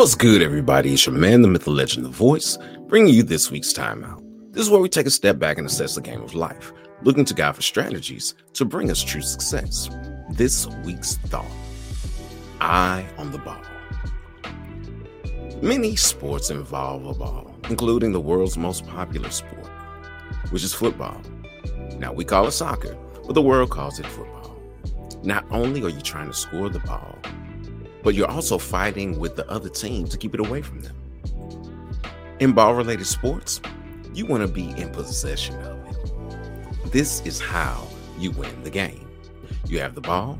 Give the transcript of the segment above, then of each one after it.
What's good, everybody? It's your man, the myth, the legend, the voice, bringing you this week's timeout. This is where we take a step back and assess the game of life, looking to God for strategies to bring us true success. This week's thought Eye on the ball. Many sports involve a ball, including the world's most popular sport, which is football. Now, we call it soccer, but the world calls it football. Not only are you trying to score the ball, but you're also fighting with the other team to keep it away from them. In ball related sports, you want to be in possession of it. This is how you win the game. You have the ball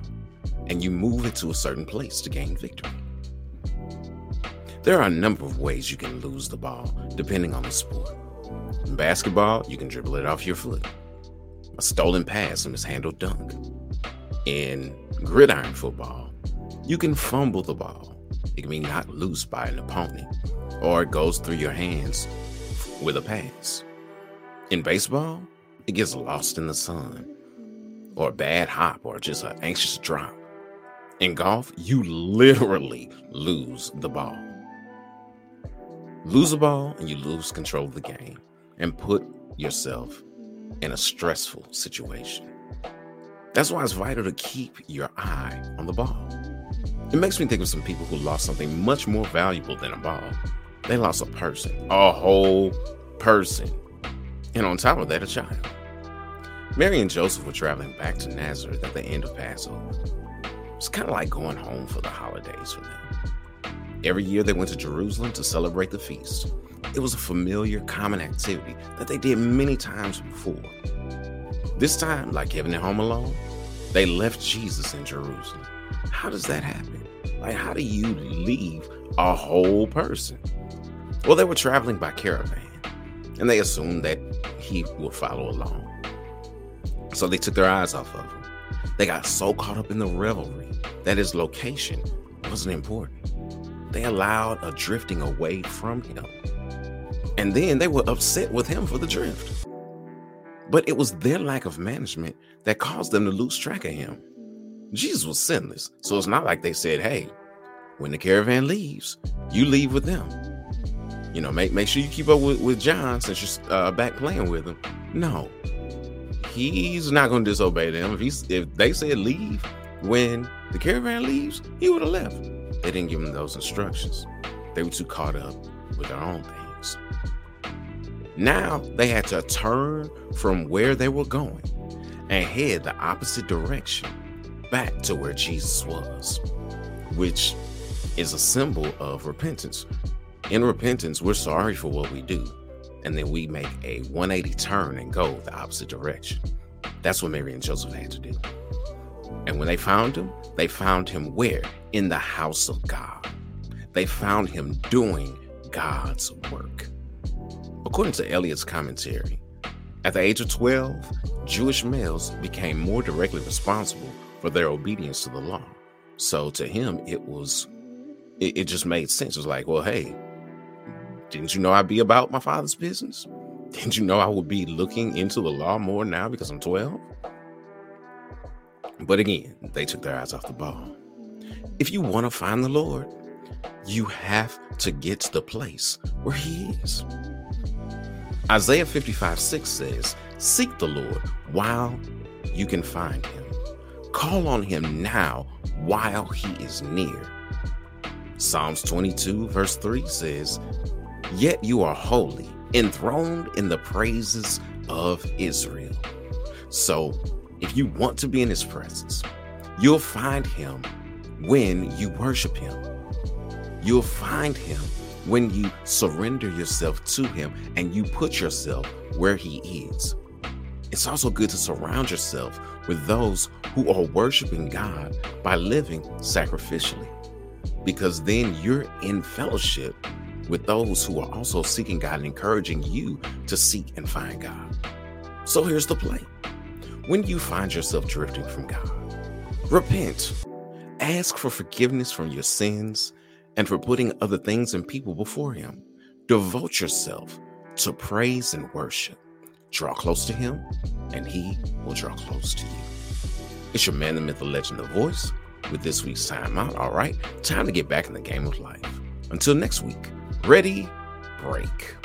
and you move it to a certain place to gain victory. There are a number of ways you can lose the ball depending on the sport. In basketball, you can dribble it off your foot. A stolen pass and mishandled dunk. In gridiron football, you can fumble the ball. It can be knocked loose by an opponent, or it goes through your hands with a pass. In baseball, it gets lost in the sun, or a bad hop, or just an anxious drop. In golf, you literally lose the ball. Lose a ball and you lose control of the game and put yourself in a stressful situation. That's why it's vital to keep your eye on the ball. It makes me think of some people who lost something much more valuable than a ball. They lost a person, a whole person. And on top of that, a child. Mary and Joseph were traveling back to Nazareth at the end of Passover. It's kind of like going home for the holidays for them. Every year they went to Jerusalem to celebrate the feast. It was a familiar, common activity that they did many times before. This time, like Kevin at Home Alone, they left Jesus in Jerusalem. How does that happen? Like, how do you leave a whole person? Well, they were traveling by caravan, and they assumed that he would follow along. So they took their eyes off of him. They got so caught up in the revelry that his location wasn't important. They allowed a drifting away from him. And then they were upset with him for the drift. But it was their lack of management that caused them to lose track of him. Jesus was sinless. So it's not like they said, hey, when the caravan leaves, you leave with them. You know, make make sure you keep up with, with John since you're uh, back playing with him. No, he's not going to disobey them. If he's if they said leave when the caravan leaves, he would have left. They didn't give him those instructions. They were too caught up with their own things. Now they had to turn from where they were going and head the opposite direction back to where Jesus was, which is a symbol of repentance. In repentance, we're sorry for what we do, and then we make a 180 turn and go the opposite direction. That's what Mary and Joseph had to do. And when they found him, they found him where? In the house of God. They found him doing God's work. According to Ellicott's commentary, at the age of 12, Jewish males became more directly responsible for their obedience to the law. So to him, it was, it, it just made sense. It was like, well, hey, didn't you know I'd be about my father's business? Didn't you know I would be looking into the law more now because I'm 12? But again, they took their eyes off the ball. If you want to find the Lord, you have to get to the place where He is. Isaiah 55 6 says, Seek the Lord while you can find Him. Call on him now while he is near. Psalms 22, verse 3 says, Yet you are holy, enthroned in the praises of Israel. So, if you want to be in his presence, you'll find him when you worship him. You'll find him when you surrender yourself to him and you put yourself where he is. It's also good to surround yourself with those who are worshiping God by living sacrificially, because then you're in fellowship with those who are also seeking God and encouraging you to seek and find God. So here's the play when you find yourself drifting from God, repent, ask for forgiveness from your sins and for putting other things and people before Him. Devote yourself to praise and worship. Draw close to Him, and He will draw close to you. It's your man, the myth, the legend, the voice with this week's time out. All right, time to get back in the game of life. Until next week, ready, break.